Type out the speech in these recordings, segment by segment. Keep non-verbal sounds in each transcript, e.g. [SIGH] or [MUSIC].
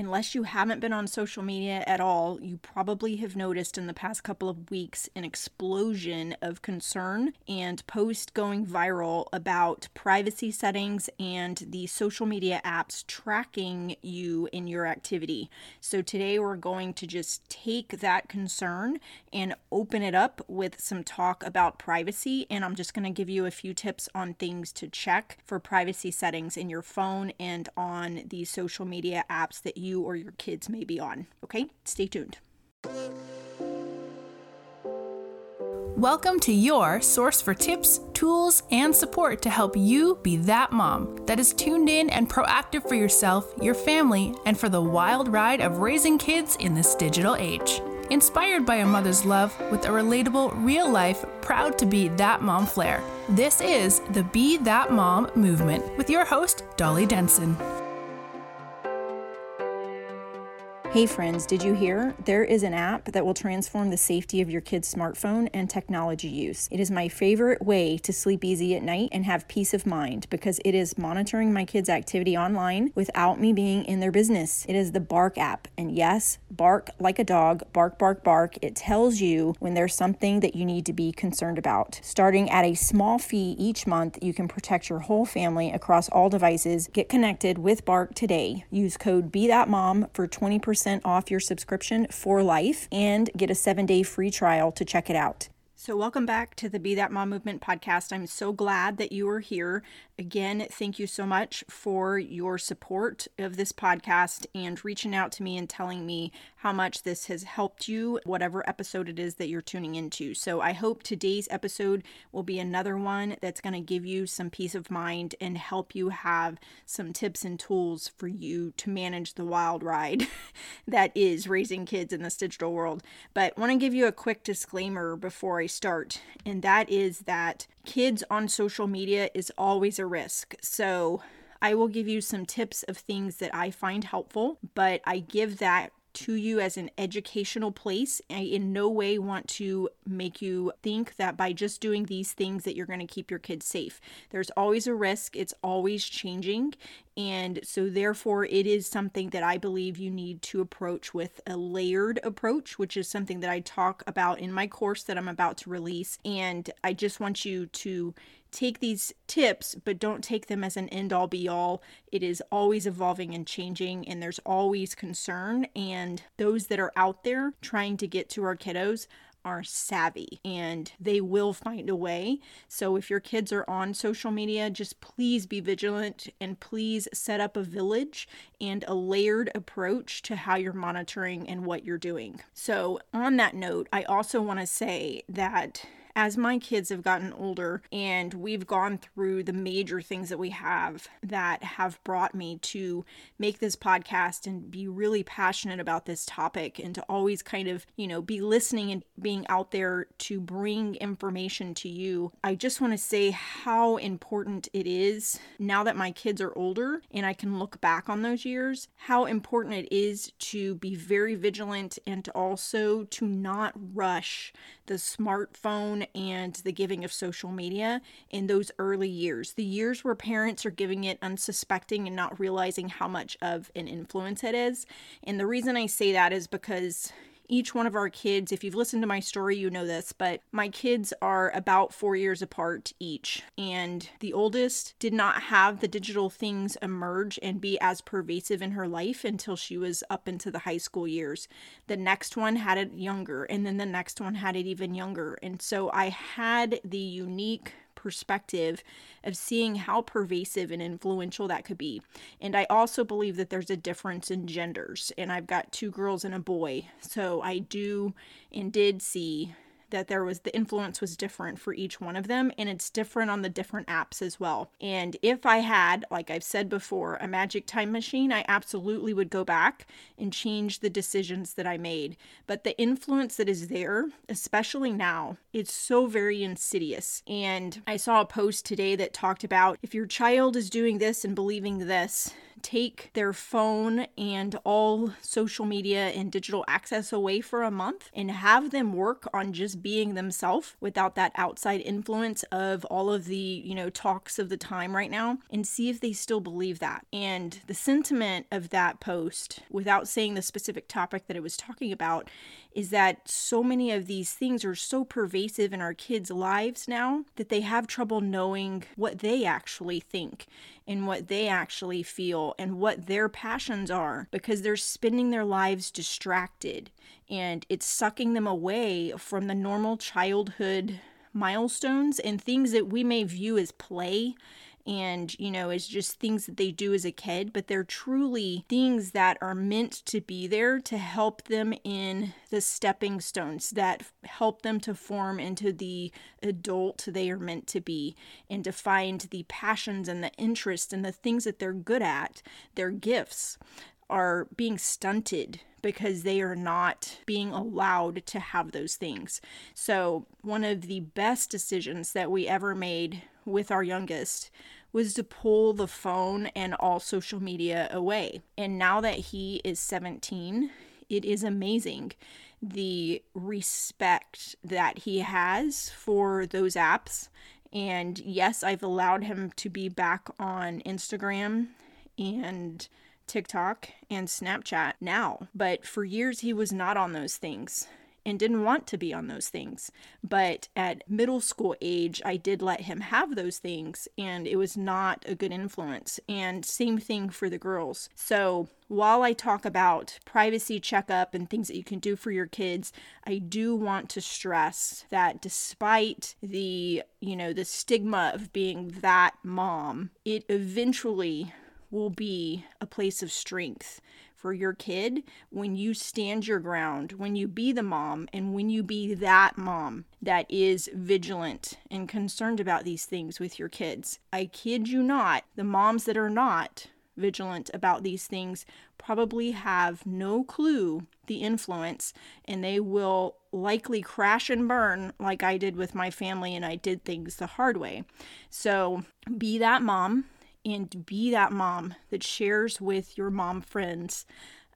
Unless you haven't been on social media at all, you probably have noticed in the past couple of weeks an explosion of concern and posts going viral about privacy settings and the social media apps tracking you in your activity. So today we're going to just take that concern and open it up with some talk about privacy. And I'm just going to give you a few tips on things to check for privacy settings in your phone and on the social media apps that you or your kids may be on. Okay, stay tuned. Welcome to your source for tips, tools, and support to help you be that mom that is tuned in and proactive for yourself, your family, and for the wild ride of raising kids in this digital age. Inspired by a mother's love with a relatable, real life, proud to be that mom flair. This is the Be That Mom movement with your host, Dolly Denson. Hey friends, did you hear? There is an app that will transform the safety of your kid's smartphone and technology use. It is my favorite way to sleep easy at night and have peace of mind because it is monitoring my kids' activity online without me being in their business. It is the Bark app. And yes, bark like a dog, bark, bark, bark. It tells you when there's something that you need to be concerned about. Starting at a small fee each month, you can protect your whole family across all devices. Get connected with Bark today. Use code BeThatMom for 20% off your subscription for life and get a seven day free trial to check it out. So, welcome back to the Be That Mom Movement podcast. I'm so glad that you are here. Again, thank you so much for your support of this podcast and reaching out to me and telling me how much this has helped you, whatever episode it is that you're tuning into. So, I hope today's episode will be another one that's going to give you some peace of mind and help you have some tips and tools for you to manage the wild ride [LAUGHS] that is raising kids in this digital world. But, I want to give you a quick disclaimer before I start, and that is that kids on social media is always a risk. So I will give you some tips of things that I find helpful, but I give that to you as an educational place. I in no way want to make you think that by just doing these things that you're going to keep your kids safe. There's always a risk, it's always changing, and so therefore it is something that I believe you need to approach with a layered approach, which is something that I talk about in my course that I'm about to release, and I just want you to take these tips, but don't take them as an end all be all. It is always evolving and changing, and there's always concern. And those that are out there trying to get to our kiddos are savvy and they will find a way. So if your kids are on social media, just please be vigilant and please set up a village and a layered approach to how you're monitoring and what you're doing. So, on that note, I also want to say that as my kids have gotten older and we've gone through the major things that we have that have brought me to make this podcast and be really passionate about this topic and to always kind of, you know, be listening and being out there to bring information to you, I just want to say how important it is now that my kids are older and I can look back on those years, how important it is to be very vigilant and also to not rush the smartphone and the giving of social media in those early years, the years where parents are giving it unsuspecting and not realizing how much of an influence it is. And the reason I say that is because each one of our kids, if you've listened to my story, you know this, but my kids are about four years apart each. And the oldest did not have the digital things emerge and be as pervasive in her life until she was up into the high school years. The next one had it younger, and then the next one had it even younger. And so I had the unique perspective of seeing how pervasive and influential that could be. And I also believe that there's a difference in genders, and I've got two girls and a boy. So I do and did see that there was the influence was different for each one of them and it's different on the different apps as well. And if I had, like I've said before, a magic time machine, I absolutely would go back and change the decisions that I made. But the influence that is there, especially now, it's so very insidious. And I saw a post today that talked about if your child is doing this and believing this, take their phone and all social media and digital access away for a month and have them work on just being themselves without that outside influence of all of the, you know, talks of the time right now and see if they still believe that. And the sentiment of that post, without saying the specific topic that it was talking about, is that so many of these things are so pervasive in our kids' lives now that they have trouble knowing what they actually think and what they actually feel and what their passions are because they're spending their lives distracted and it's sucking them away from the normal childhood milestones and things that we may view as play and you know it's just things that they do as a kid but they're truly things that are meant to be there to help them in the stepping stones that help them to form into the adult they are meant to be and to find the passions and the interests and the things that they're good at their gifts are being stunted because they are not being allowed to have those things. So, one of the best decisions that we ever made with our youngest was to pull the phone and all social media away. And now that he is 17, it is amazing the respect that he has for those apps. And yes, I've allowed him to be back on Instagram and TikTok and Snapchat now, but for years he was not on those things and didn't want to be on those things. But at middle school age, I did let him have those things, and it was not a good influence. And same thing for the girls. So while I talk about privacy checkup and things that you can do for your kids, I do want to stress that despite the, you know, the stigma of being that mom, it eventually will be a place of strength for your kid when you stand your ground, when you be the mom, and when you be that mom that is vigilant and concerned about these things with your kids. I kid you not, the moms that are not vigilant about these things probably have no clue the influence and they will likely crash and burn like I did with my family and I did things the hard way. So be that mom and be that mom that shares with your mom friends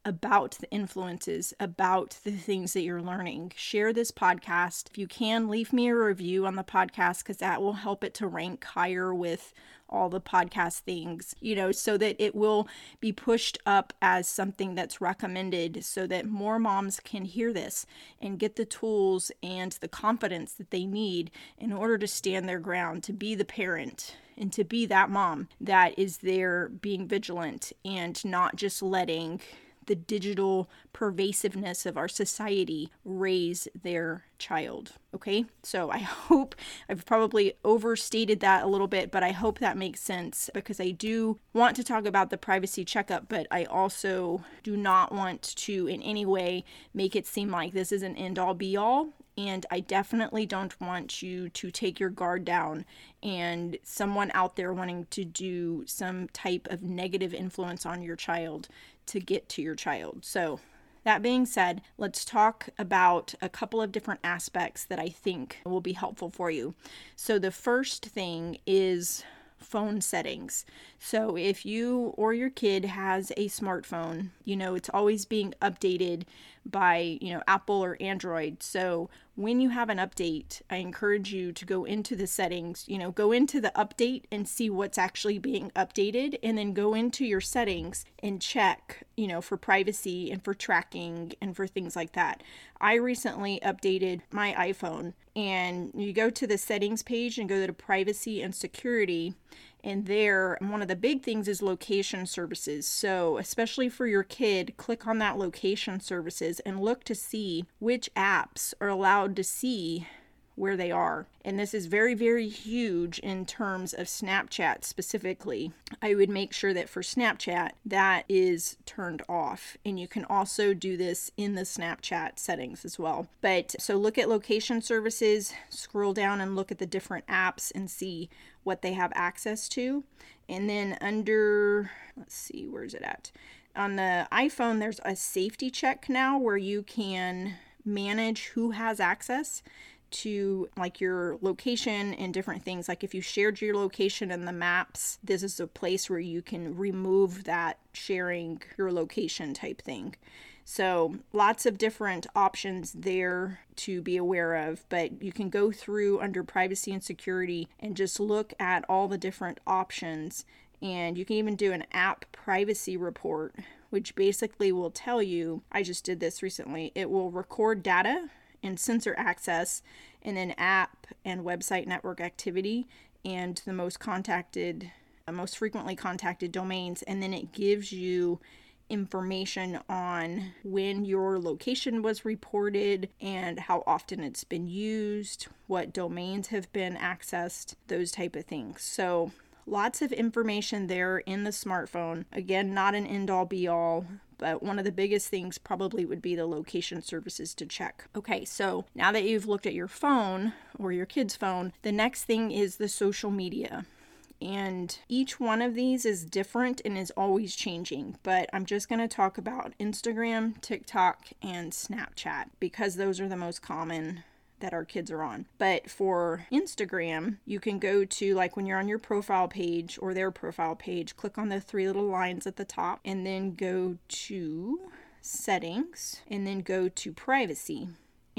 about the influences, about the things that you're learning. Share this podcast. If you can, leave me a review on the podcast because that will help it to rank higher with all the podcast things, you know, so that it will be pushed up as something that's recommended so that more moms can hear this and get the tools and the confidence that they need in order to stand their ground, to be the parent and to be that mom that is there being vigilant and not just letting the digital pervasiveness of our society raise their child. Okay, so I [LAUGHS] hope I've probably overstated that a little bit, but I hope that makes sense because I do want to talk about the privacy checkup, but I also do not want to in any way make it seem like this is an end all be all. And I definitely don't want you to take your guard down and someone out there wanting to do some type of negative influence on your child to get to your child. So, that being said, let's talk about a couple of different aspects that I think will be helpful for you. So, the first thing is phone settings. So, if you or your kid has a smartphone, you know, it's always being updated by, you know, Apple or Android. So, when you have an update, I encourage you to go into the settings, you know, go into the update and see what's actually being updated, and then go into your settings and check, you know, for privacy and for tracking and for things like that. I recently updated my iPhone, and you go to the settings page and go to privacy and security and there, one of the big things is location services. So, especially for your kid, click on that location services and look to see which apps are allowed to see where they are. And this is very, very huge in terms of Snapchat specifically. I would make sure that for Snapchat, that is turned off. And you can also do this in the Snapchat settings as well. But so look at location services, scroll down and look at the different apps and see what they have access to. And then under, let's see, where's it at? On the iPhone, there's a safety check now where you can manage who has access to like your location and different things. Like if you shared your location in the maps, this is a place where you can remove that sharing your location type thing. So, lots of different options there to be aware of, but you can go through under privacy and security and just look at all the different options. And you can even do an app privacy report, which basically will tell you I just did this recently. It will record data and sensor access, and then app and website network activity, and the most contacted, uh, most frequently contacted domains, and then it gives you information on when your location was reported and how often it's been used, what domains have been accessed, those type of things. So lots of information there in the smartphone. Again, not an end all be all, but one of the biggest things probably would be the location services to check. Okay, so now that you've looked at your phone or your kid's phone, the next thing is the social media. And each one of these is different and is always changing. But I'm just going to talk about Instagram, TikTok, and Snapchat because those are the most common that our kids are on. But for Instagram, you can go to like when you're on your profile page or their profile page, click on the three little lines at the top and then go to settings and then go to privacy.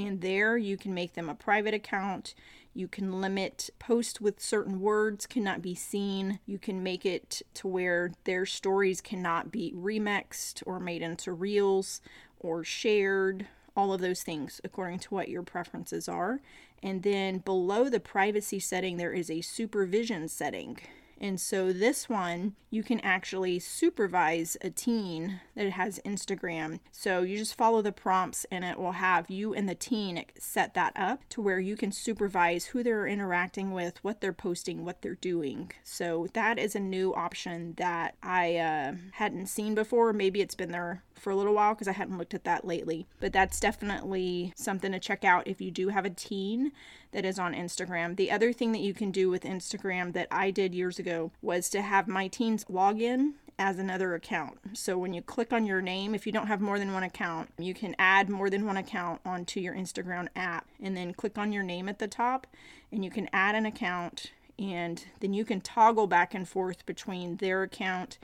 And there you can make them a private account. You can limit posts with certain words cannot be seen. You can make it to where their stories cannot be remixed or made into reels or shared. All of those things according to what your preferences are. And then below the privacy setting, there is a supervision setting. And so this one, you can actually supervise a teen that has Instagram. So you just follow the prompts and it will have you and the teen set that up to where you can supervise who they're interacting with, what they're posting, what they're doing. So that is a new option that I uh, hadn't seen before. Maybe it's been there for a little while because I hadn't looked at that lately. But that's definitely something to check out if you do have a teen that is on Instagram. The other thing that you can do with Instagram that I did years ago was to have my teens log in as another account. So when you click on your name, if you don't have more than one account, you can add more than one account onto your Instagram app and then click on your name at the top and you can add an account and then you can toggle back and forth between their account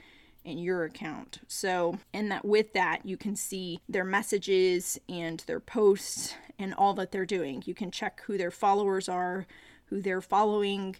and your account. So, and that with that, you can see their messages and their posts and all that they're doing. You can check who their followers are, who they're following,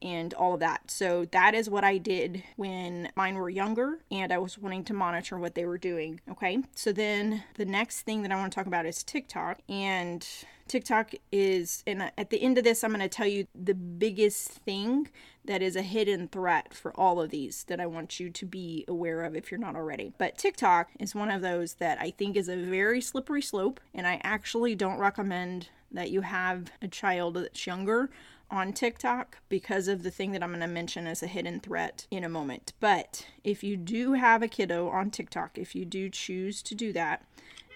and all of that. So that is what I did when mine were younger and I was wanting to monitor what they were doing. Okay. So then the next thing that I want to talk about is TikTok. And TikTok is, and at the end of this, I'm going to tell you the biggest thing that is a hidden threat for all of these that I want you to be aware of if you're not already. But TikTok is one of those that I think is a very slippery slope, and I actually don't recommend that you have a child that's younger on TikTok because of the thing that I'm going to mention as a hidden threat in a moment. But if you do have a kiddo on TikTok, if you do choose to do that,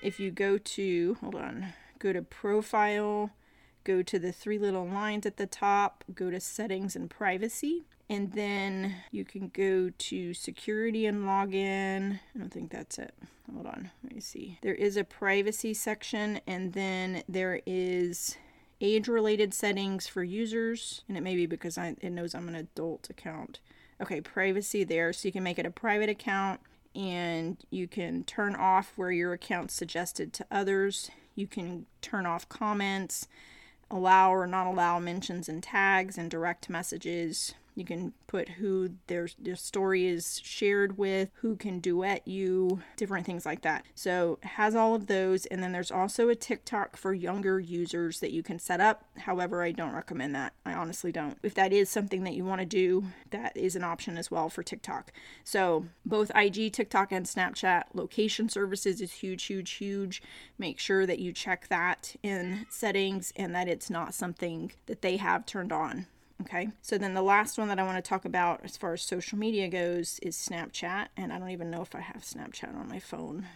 if you go to, hold on, go to profile, go to the three little lines at the top, go to settings and privacy, and then you can go to security and login. I don't think that's it. Hold on, let me see. There is a privacy section, and then there is age related settings for users, and it may be because I, it knows I'm an adult account. Okay, privacy there, so you can make it a private account and you can turn off where your account's suggested to others. You can turn off comments allow or not allow mentions and tags and direct messages. You can put who their, their story is shared with, who can duet you, different things like that. So it has all of those. And then there's also a TikTok for younger users that you can set up. However, I don't recommend that. I honestly don't. If that is something that you want to do, that is an option as well for TikTok. So both IG, TikTok, and Snapchat location services is huge, huge, huge. Make sure that you check that in settings and that it's not something that they have turned on. Okay, so then the last one that I want to talk about as far as social media goes is Snapchat, and I don't even know if I have Snapchat on my phone.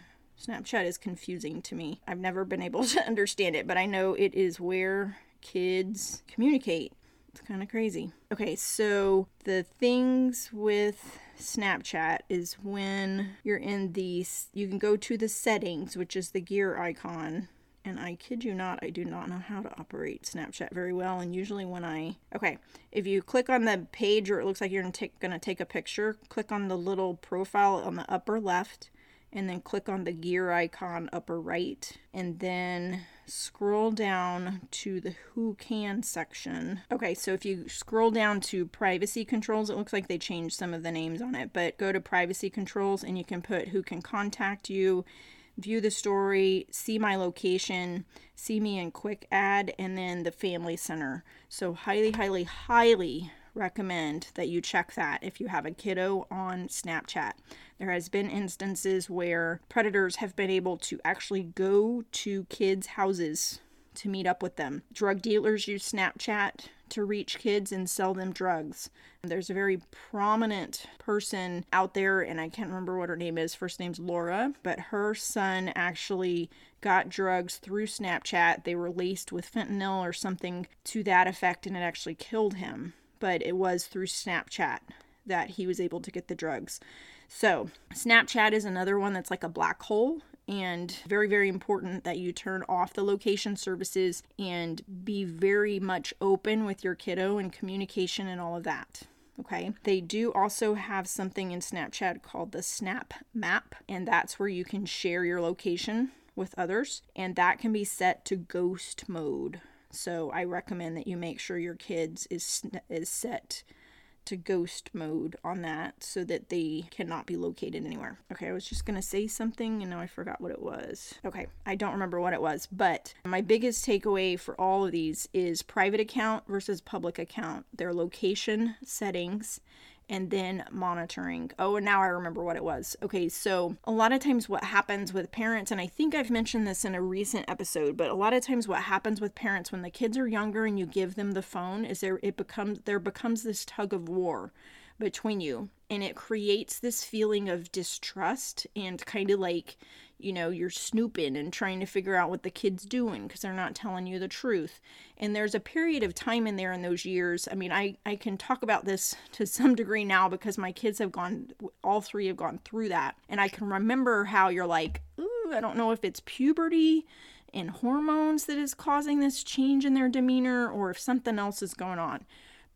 Snapchat is confusing to me. I've never been able [LAUGHS] to understand it, but I know it is where kids communicate. It's kind of crazy. Okay, so the things with Snapchat is when you're in the, you can go to the settings, which is the gear icon, And I kid you not, I do not know how to operate Snapchat very well. And usually, when I, okay, if you click on the page or it looks like you're going to take a picture, click on the little profile on the upper left and then click on the gear icon upper right and then scroll down to the who can section. Okay, so if you scroll down to privacy controls, it looks like they changed some of the names on it, but go to privacy controls and you can put who can contact you, view the story, see my location, see me in quick add, and then the family center. So, highly, highly, highly recommend that you check that if you have a kiddo on Snapchat. There has been instances where predators have been able to actually go to kids' houses to meet up with them. Drug dealers use Snapchat to reach kids and sell them drugs. There's a very prominent person out there, and I can't remember what her name is. First name's Laura, but her son actually got drugs through Snapchat. They were laced with fentanyl or something to that effect, and it actually killed him but it was through Snapchat that he was able to get the drugs. So, Snapchat is another one that's like a black hole and very very important that you turn off the location services and be very much open with your kiddo and communication and all of that. Okay. They do also have something in Snapchat called the Snap Map, and that's where you can share your location with others, and that can be set to ghost mode. So I recommend that you make sure your kids is is set to ghost mode on that so that they cannot be located anywhere. Okay, I was just to say something and now I forgot what it was. Okay, I don't remember what it was, but my biggest takeaway for all of these is private account versus public account, their location settings and then monitoring. Oh, and now I remember what it was. Okay, so a lot of times what happens with parents, and I think I've mentioned this in a recent episode, but a lot of times what happens with parents when the kids are younger and you give them the phone is there it becomes there becomes this tug of war between you and it creates this feeling of distrust and kind of like you know, you're snooping and trying to figure out what the kid's doing because they're not telling you the truth. And there's a period of time in there in those years. I mean, I, I can talk about this [LAUGHS] to some degree now because my kids have gone, all three have gone through that. And I can remember how you're like, ooh, I don't know if it's puberty and hormones that is causing this change in their demeanor or if something else is going on.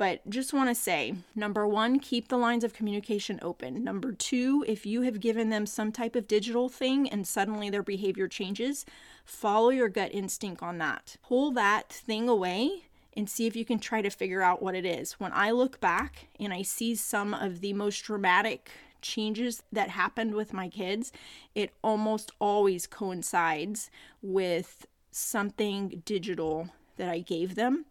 But just want to say number one, keep the lines of communication open. Number two, if you have given them some type of digital thing and suddenly their behavior changes, follow your gut instinct on that. Pull that thing away and see if you can try to figure out what it is. When I look back and I see some of the most dramatic changes that happened with my kids, it almost always coincides with something digital that I gave them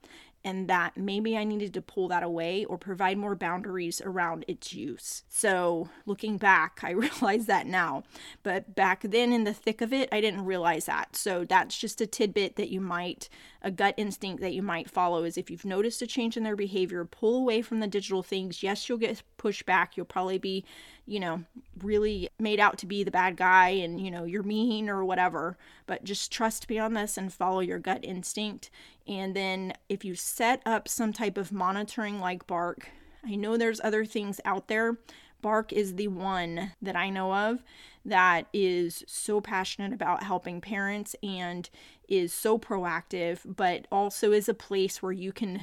and that maybe I needed to pull that away or provide more boundaries around its use. So, looking back, I [LAUGHS] realize that now. But back then in the thick of it, I didn't realize that. So, that's just a tidbit that you might, a gut instinct that you might follow is if you've noticed a change in their behavior, pull away from the digital things. Yes, you'll get pushback. You'll probably be, you know, really made out to be the bad guy and, you know, you're mean or whatever. But just trust me on this and follow your gut instinct and then if you set up some type of monitoring like Bark, I know there's other things out there. Bark is the one that I know of that is so passionate about helping parents and is so proactive, but also is a place where you can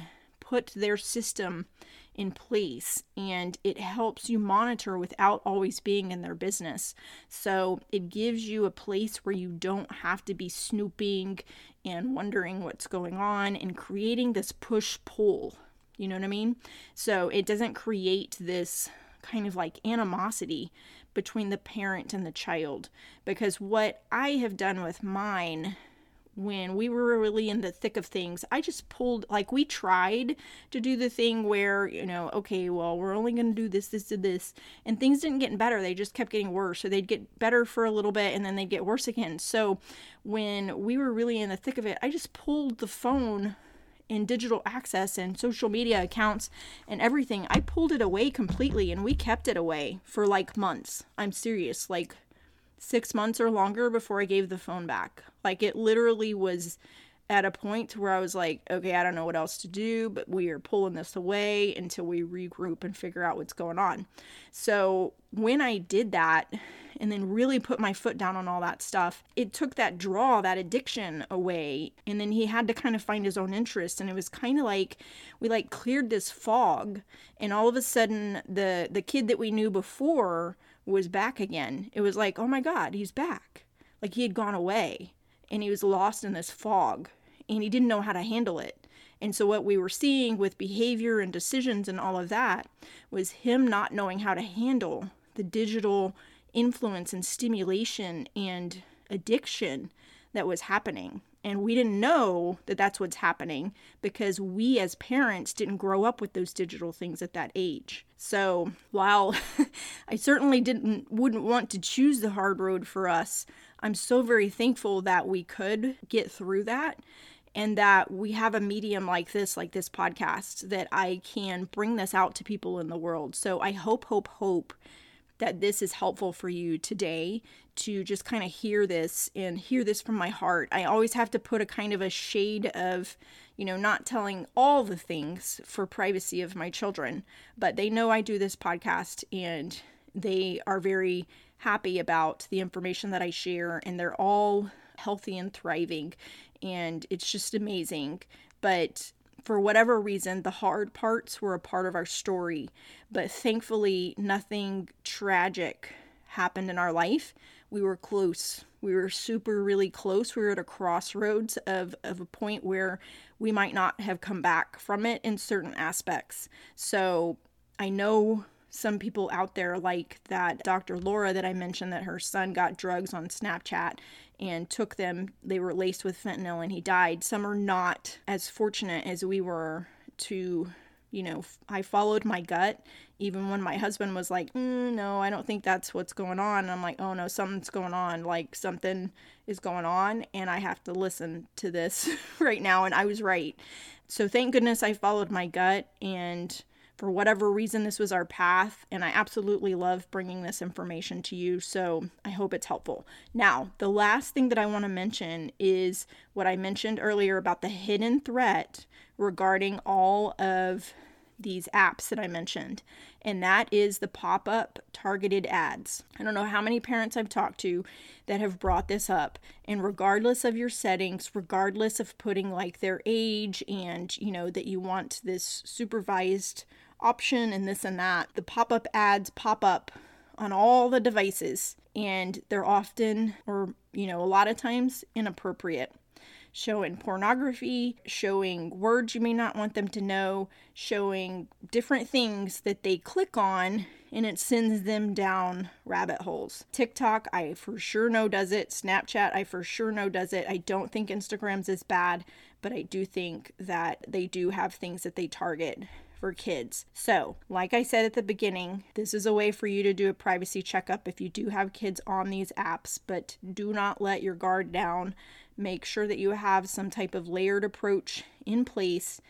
put their system in place and it helps you monitor without always being in their business. So it gives you a place where you don't have to be snooping and wondering what's going on and creating this push pull. You know what I mean? So it doesn't create this kind of like animosity between the parent and the child because what I have done with mine when we were really in the thick of things, I just pulled, like, we tried to do the thing where, you know, okay, well, we're only going to do this, this, and this. And things didn't get better. They just kept getting worse. So they'd get better for a little bit and then they'd get worse again. So when we were really in the thick of it, I just pulled the phone and digital access and social media accounts and everything. I pulled it away completely and we kept it away for like months. I'm serious. Like, six months or longer before I gave the phone back. Like it literally was at a point where I was like, okay, I don't know what else to do, but we are pulling this away until we regroup and figure out what's going on. So when I did that and then really put my foot down on all that stuff, it took that draw, that addiction away. And then he had to kind of find his own interest. And it was kind of like we like cleared this fog and all of a sudden the the kid that we knew before was back again. It was like, oh my God, he's back. Like he had gone away and he was lost in this fog and he didn't know how to handle it. And so, what we were seeing with behavior and decisions and all of that was him not knowing how to handle the digital influence and stimulation and addiction that was happening. And we didn't know that that's what's happening because we as parents didn't grow up with those digital things at that age. So, while [LAUGHS] I certainly didn't wouldn't want to choose the hard road for us, I'm so very thankful that we could get through that and that we have a medium like this, like this podcast, that I can bring this out to people in the world. So I hope, hope, hope that this is helpful for you today to just kind of hear this and hear this from my heart. I always have to put a kind of a shade of, you know, not telling all the things for privacy of my children, but they know I do this podcast and they are very happy about the information that I share and they're all healthy and thriving and it's just amazing. But for whatever reason, the hard parts were a part of our story. But thankfully, nothing tragic happened in our life. We were close. We were super, really close. We were at a crossroads of, of a point where we might not have come back from it in certain aspects. So I know some people out there like that Dr. Laura that I mentioned that her son got drugs on Snapchat and took them. They were laced with fentanyl and he died. Some are not as fortunate as we were to, you know, I followed my gut even when my husband was like, mm, no, I don't think that's what's going on. And I'm like, oh no, something's going on. Like something is going on and I have to listen to this [LAUGHS] right now. And I was right. So thank goodness I followed my gut and for whatever reason, this was our path, and I absolutely love bringing this information to you. So I hope it's helpful. Now, the last thing that I want to mention is what I mentioned earlier about the hidden threat regarding all of these apps that I mentioned, and that is the pop up targeted ads. I don't know how many parents I've talked to that have brought this up, and regardless of your settings, regardless of putting like their age and you know that you want this supervised option and this and that. The pop up ads pop up on all the devices and they're often, or you know, a lot of times inappropriate. Showing pornography, showing words you may not want them to know, showing different things that they click on and it sends them down rabbit holes. TikTok, I for sure know does it. Snapchat, I for sure know does it. I don't think Instagram's is bad, but I do think that they do have things that they target for kids. So, like I said at the beginning, this is a way for you to do a privacy checkup if you do have kids on these apps, but do not let your guard down. Make sure that you have some type of layered approach in place.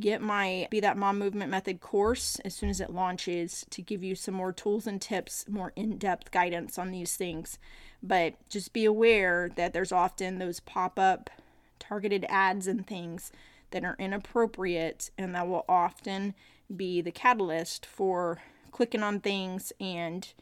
Get my Be That Mom Movement Method course as soon as it launches to give you some more tools and tips, more in depth guidance on these things. But just be aware that there's often those pop up targeted ads and things that are inappropriate and that will often be the catalyst for clicking on things and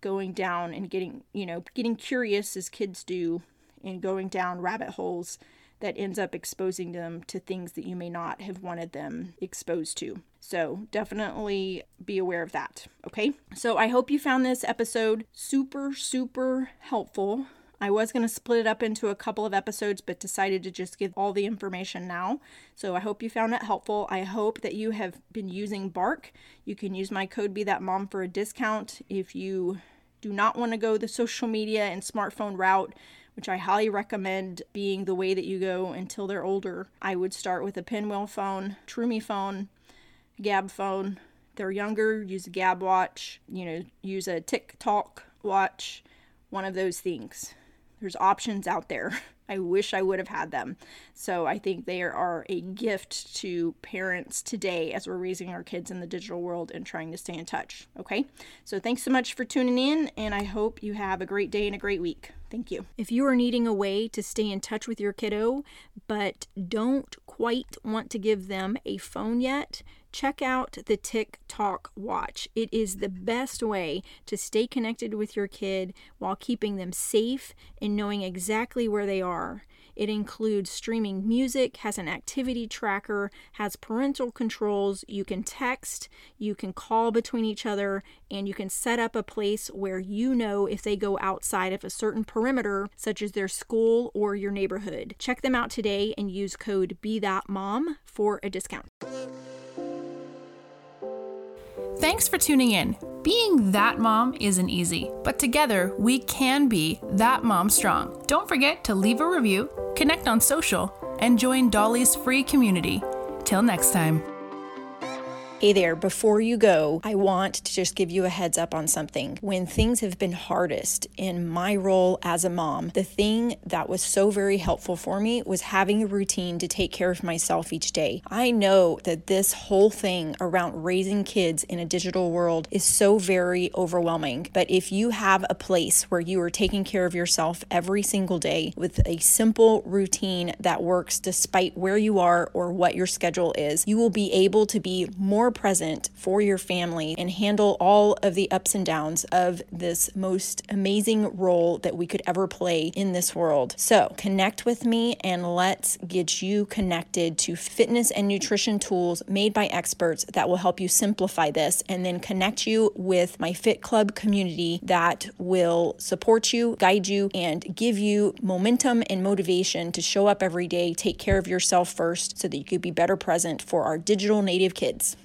going down and getting, you know, getting curious as kids do and going down rabbit holes that ends up exposing them to things that you may not have wanted them exposed to. So, definitely be aware of that. Okay. So, I hope you found this episode super, super helpful. I was going to split it up into a couple of episodes, but decided to just give all the information now. So I hope you found it helpful. I hope that you have been using Bark. You can use my code Be That Mom for a discount if you do not want to go the social media and smartphone route, which I highly recommend being the way that you go until they're older. I would start with a pinwheel phone, Troomi phone, Gabb phone. they're younger, use a Gabb watch, you know, use a Tick Talk watch, one of those things there's options out there. [LAUGHS] I wish I would have had them. So I think they are a gift to parents today as we're raising our kids in the digital world and trying to stay in touch. Okay. So thanks so much for tuning in, and I hope you have a great day and a great week. Thank you. If you are needing a way to stay in touch with your kiddo, but don't quite want to give them a phone yet, check out the Tick Talk Watch. It is the best way to stay connected with your kid while keeping them safe and knowing exactly where they are. It includes streaming music, has an activity tracker, has parental controls. You can text, you can call between each other, and you can set up a place where you know if they go outside of a certain perimeter, such as their school or your neighborhood. Check them out today and use code BeThatMom for a discount. Thanks for tuning in. Being that mom isn't easy, but together we can be that mom strong. Don't forget to leave a review, connect on social, and join Dolly's free community. Till next time. Hey there, before you go, I want to just give you a heads up on something. When things have been hardest in my role as a mom, the thing that was so very helpful for me was having a routine to take care of myself each day. I know that this whole thing around raising kids in a digital world is so very overwhelming, but if you have a place where you are taking care of yourself every single day with a simple routine that works despite where you are or what your schedule is, you will be able to be more more present for your family and handle all of the ups and downs of this most amazing role that we could ever play in this world. So, connect with me and let's get you connected to fitness and nutrition tools made by experts that will help you simplify this and then connect you with my Fit Club community that will support you, guide you, and give you momentum and motivation to show up every day, take care of yourself first so that you could be better present for our digital native kids.